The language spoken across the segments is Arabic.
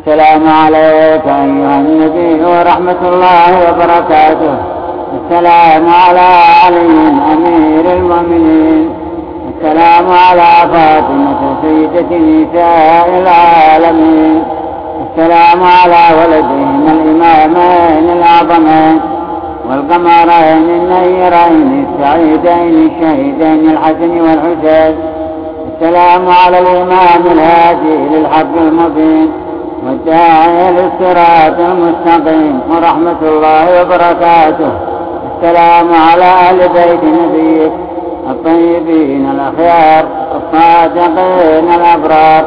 السلام عليك أيها النبي ورحمة الله وبركاته. السلام على علي أمير المؤمنين. السلام على فاطمة سيدة نساء العالمين. السلام على ولدهما الإمامين الأعظمين. والقمرين النيرين السعيدين الشهيدين الحسن والحسين. السلام على الإمام الهادي للحق المبين. والداعي للصراط المستقيم ورحمة الله وبركاته. السلام على أهل بيت نبيك الطيبين الأخيار الصادقين الأبرار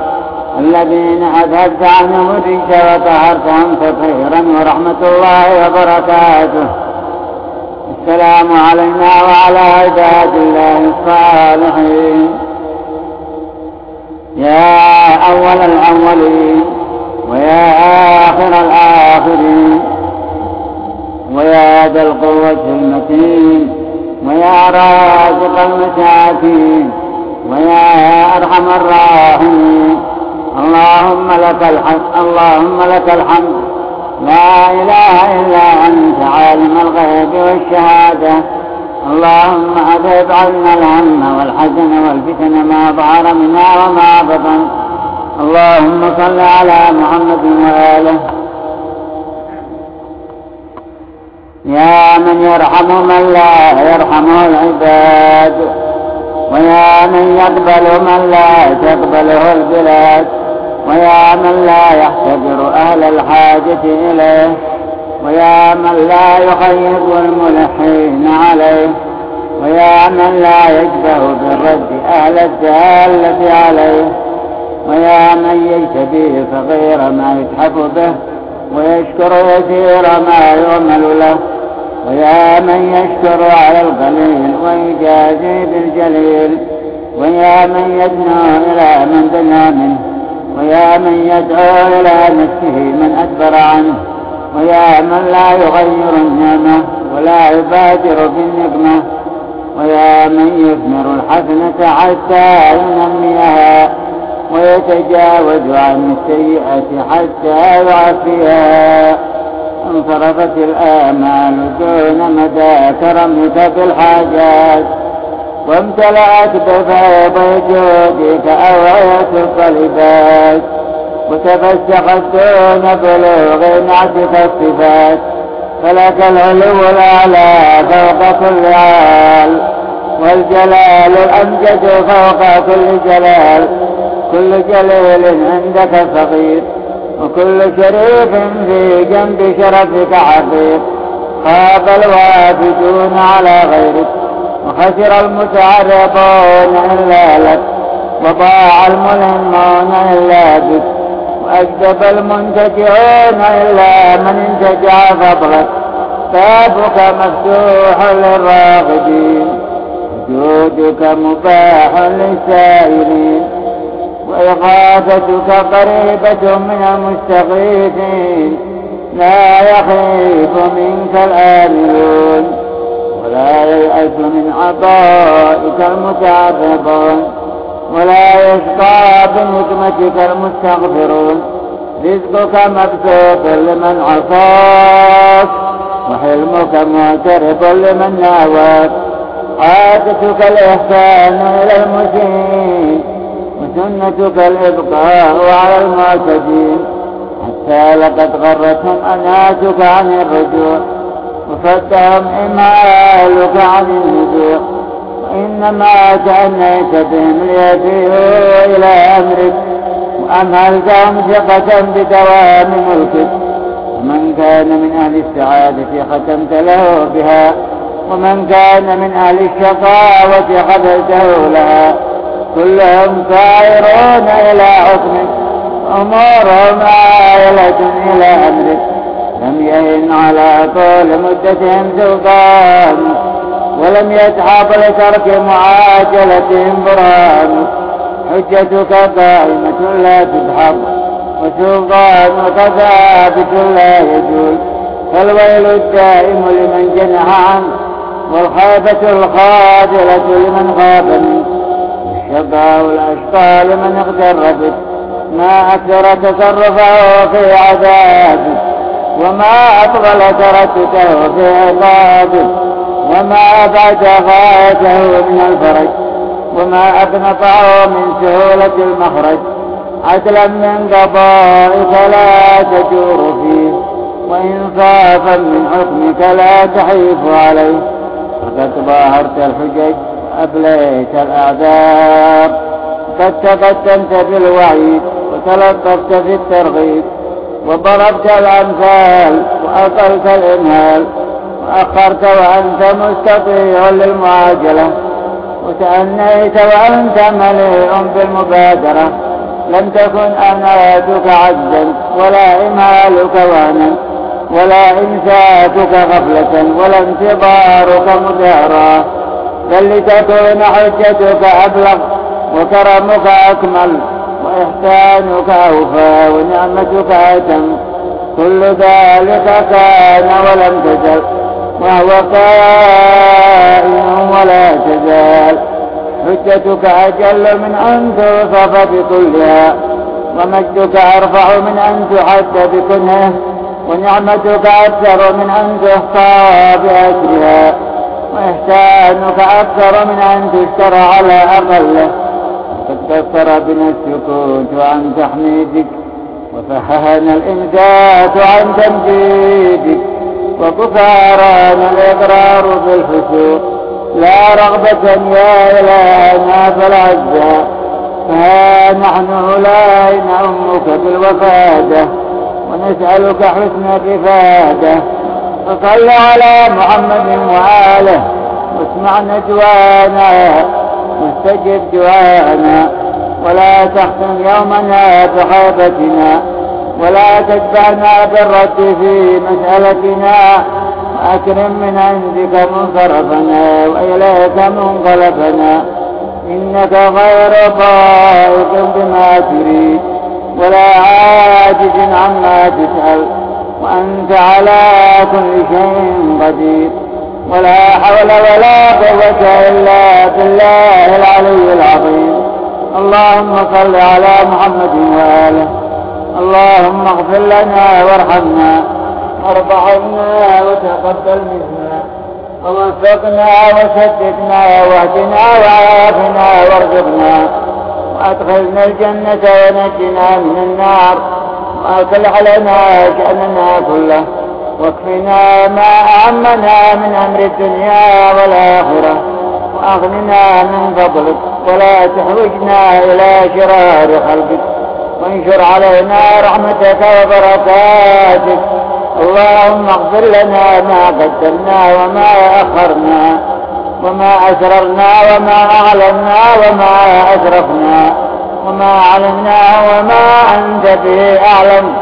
الذين أذهبت عنهم الرجس وطهرتهم تطهيرا ورحمة الله وبركاته. السلام علينا وعلى عباد الله الصالحين. يا أول الأولين. ويا آخر الآخرين ويا ذا القوة المتين ويا رازق المساكين ويا أرحم الراحمين. اللهم لك الحمد اللهم لك الحمد. لا إله إلا أنت عالم الغيب والشهادة. اللهم أذهب عنا الهم والحزن والفتن ما ظهر منا وما بطن. اللهم صل على محمد وآله. يا من يرحم من لا يرحمه العباد ويا من يقبل من لا تقبله البلاد ويا من لا يحتجر أهل الحاجة إليه ويا من لا يخيب الملحين عليه ويا من لا يجبه بالرد أهل الدالة عليه. ويا من يجتبيه فغير ما يتحف به ويشكر يسير ما يؤمل له. ويا من يشكر على القليل ويجازي بالجليل. ويا من يدنو إلى من دنا منه. ويا من يدعو إلى نفسه من أدبر عنه. ويا من لا يغير النعمة ولا يبادر بالنقمة. ويا من يثمر الحسنة حتى ينميها. ويتجاوز عن السيئة حتى يعفيها انصرفت الآمال دون مدى كرمك في الحاجات. وامتلأت بفيض جودك أوعية الطلبات وتفسخت دون بلوغ نعتك الصفات. فلك العلو الأعلى فوق كل عال. والجلال الأمجد فوق كل جلال. كل جليل عندك فقير وكل شريف في جنب شرفك حقير خاب الوافدون على غيرك وخسر المتعرضون إلا لك. وضاع الملهمون إلا بك وأكذب المنتجعون إلا من انتجع فضلك. بابك مفتوح للراغبين وجودك مباح للسائلين. وإغاثتك قريبة من المستغيثين لا يخيف منك الآملون ولا ييأس من عطائك المتعرضون ولا يشقى بنجمتك المستغفرون. رزقك مبسوط لمن عصاك وحلمك معترض لمن ناواك عادتك الإحسان إلى المسيء. وسنتك الإبقاء على المعتدين. حتى لقد غرتهم أناتك عن الرجوع وفتهم إمالك عن النجوع وإنما تأنيت بهم ليفيئوا إلى أمرك. وأمهلتهم ثقة بدوام ملكك. ومن كان من أهل السعادة ختمت له بها ومن كان من أهل الشقاوة قبلته لها. كلهم سائرون إلى حكمك أمورهم عائلة إلى أمرك لم يهن على طول مدتهم سلطان ولم يتحاب لترك معاجلتهم برهان حجتك قائمة لا تدحض وسلطانك ثابت لا يجوز فالويل الدائم لمن جنح عنه والخيبة الخادرة لمن خاف منه. والشقاء الأشقى لمن اغتر بك ما أكثر تصرفه في عذابه. وما أطول تركته في عقابه. وما أبعد غايته من الفرج. وما أقنطه من سهولة المخرج. عدلا من قضائك لا تجور فيه. وإنصافا من حكمك لا تحيف عليه. فقد ظاهرت الحجج وأبليت الأعذار. قد تقدمت بالوعيد وتلطفت في الترغيب وضربت الأمثال وأقلت الإمهال وأخرت وأنت مستطيع للمعاجلة وتأنيت وأنت مليء بالمبادرة. لم تكن أناتك عجزا ولا إمهالك وهنا ولا إنساتك غفلة ولا انتظارك مدهرا. بل لتكون حجتك أبلغ وكرمك أكمل وإحسانك أوفى ونعمتك أتم. كل ذلك كان ولم تزل وهو قائم ولا تزال. حجتك أجل من أن توصف بكلها ومجدك أرفع من أن تحد بكنه ونعمتك أكثر من أن تحصى بأسرها وإحسانك أكثر من أن تشترى على أقله قد كثر بنا السكوت عن تحميدك وفحهنا الإمداد عن تمجيدك وكفارنا الإقرار بالحسوق لا رغبة يا إلهنا فالعزاء فها نحن لا نعمك بالوفادة ونسألك حسن الرفادة فصل على محمد وآله. واسمع نجوانا واستجب دعاءنا. ولا تختم يومنا بخيبتنا ولا تتبعنا بالرد في مسألتنا. وأكرم من عندك منصرفنا وإليك منقلبنا. إنك غير ضائق بما تريد. ولا عاجز عما تسأل. وأنت على كل شيء قدير. ولا حول ولا قوة إلا بالله العلي العظيم. اللهم صل على محمد وآله. اللهم اغفر لنا وارحمنا. وارض عنا وتقبل منا. ووفقنا وسددنا واهدنا وعافنا وارزقنا. وأدخلنا الجنة ونجنا من النار. واكل علينا شأننا كله. واكفنا ما أهمنا من أمر الدنيا والآخرة. وأغننا من فضلك. ولا تحوجنا إلى شرار خلقك. وانشر علينا رحمتك وبركاتك. اللهم اغفر لنا ما قدمنا وما أخرنا. وما أسررنا وما أعلنا وما أسرفنا. وما علمنا وما أنت به أعلم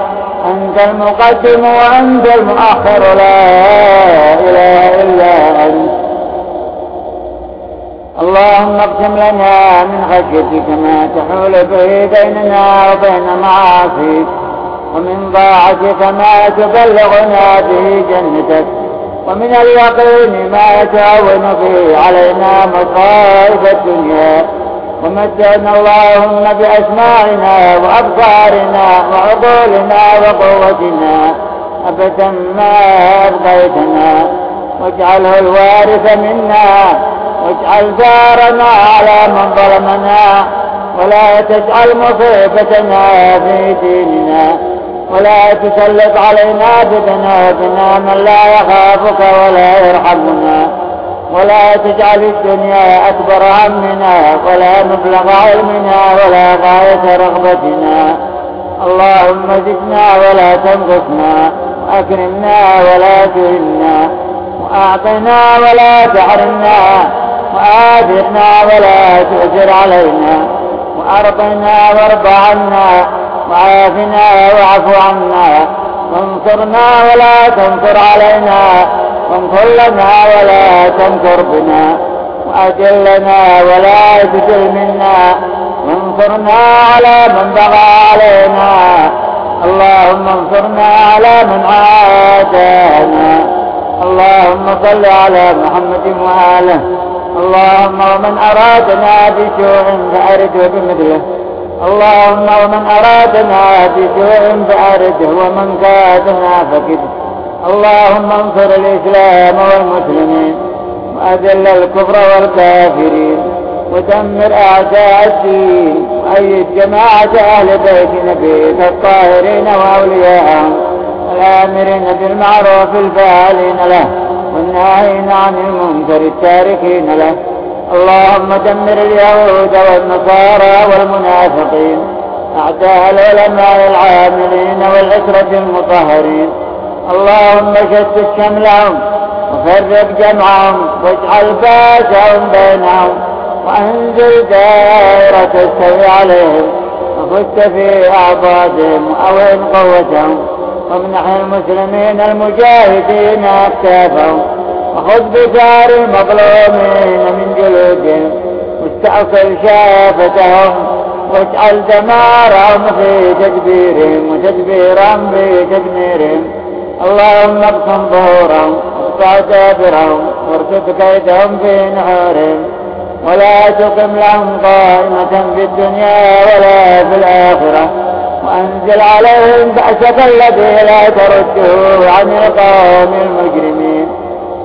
أنت المقدم وأنت المؤخر. لا إله إلا أنت. اللهم اقسم لنا من خشيتك ما تحول به بيننا وبين معاصيك ومن طاعتك ما تبلغنا به جنتك ومن اليقين ما يتعون به علينا مصائب الدنيا. ومتعنا اللهم بأسماعنا وأبصارنا وعقولنا وقوتنا. أبدا ما أبقيتنا. واجعله الوارث منا. واجعل دارنا على من ظلمنا. ولا تجعل مصيبتنا في ديننا. ولا تسلط علينا بذنوبنا من لا يخافك ولا يرحمنا. ولا تجعل الدنيا أكبر همنا ولا مبلغ علمنا ولا غاية رغبتنا. اللهم زدنا ولا تنقصنا وأكرمنا ولا تهنا. وأعطنا ولا تحرمنا وآثرنا ولا تؤثر علينا. وأرضنا وارض عنا وعافنا واعف عنا. وانصرنا ولا تنصر علينا وانصر لنا ولا تنكر بنا وأجلنا ولا تجل منا. وانصرنا على من بغى علينا. اللهم انصرنا على من عادانا. اللهم صل على محمد وآله. اللهم ومن أرادنا بسوء فأرده بمثله اللهم ومن أرادنا بسوء فأرده ومن كادنا فكده. اللهم انصر الإسلام والمسلمين. وأذل الكفر والكافرين ودمر أعداء الدين وأيد جماعة أهل بيت نبيك الطاهرين وأولياءهم الآمرين بالمعروف الفاعلين له والناهين عن المنكر التاركين له. اللهم دمر اليهود والنصارى والمنافقين أعداء العلماء العاملين والعسرة المطهرين. اللهم شتت شملهم وفرق جمعهم واجعل باسهم بينهم وأنزل دائرة تستوي عليهم وفت في أعضادهم وأوهن قوتهم وامنح المسلمين المجاهدين أكتافهم وخذ بثار المظلومين من جلودهم واستأصل شافتهم واجعل دمارهم في تدبيرهم وتدبيرهم في تدميرهم. اللهم اقسم ظهورهم دابرهم وارتد كيدهم في ولا تقم لهم قائمة في الدنيا ولا في الآخرة. وأنزل عليهم بأسك الذي لا ترده عن القوم المجرمين.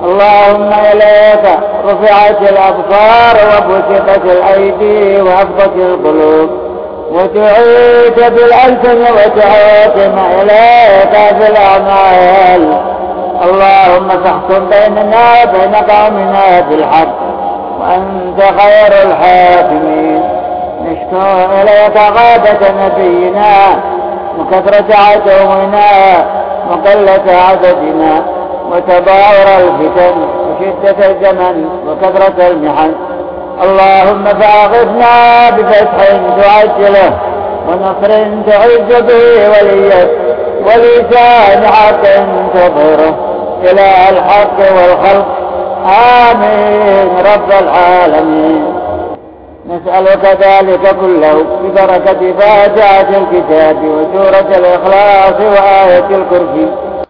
اللهم إليك رفعت الأبصار وبسطت الأيدي وأفضت القلوب. وتعيد بالألسن وتحاكم إليك في الأعمال. اللهم فاحكم بيننا وبين قومنا بالحق وأنت خير الحاكمين. نشكو إليك غابة نبينا وكثرة عدونا وقلة عددنا وتباور الفتن وشدة الزمن وكثرة المحن. اللهم فاغثنا بفتح تعجله ونصر تعز به وليك ولسان حق تظهره. إلى الحق والخلق. آمين. رب العالمين. نسألك ذلك كله ببركة فاتحة الكتاب وسورة الإخلاص وآية الكرسي.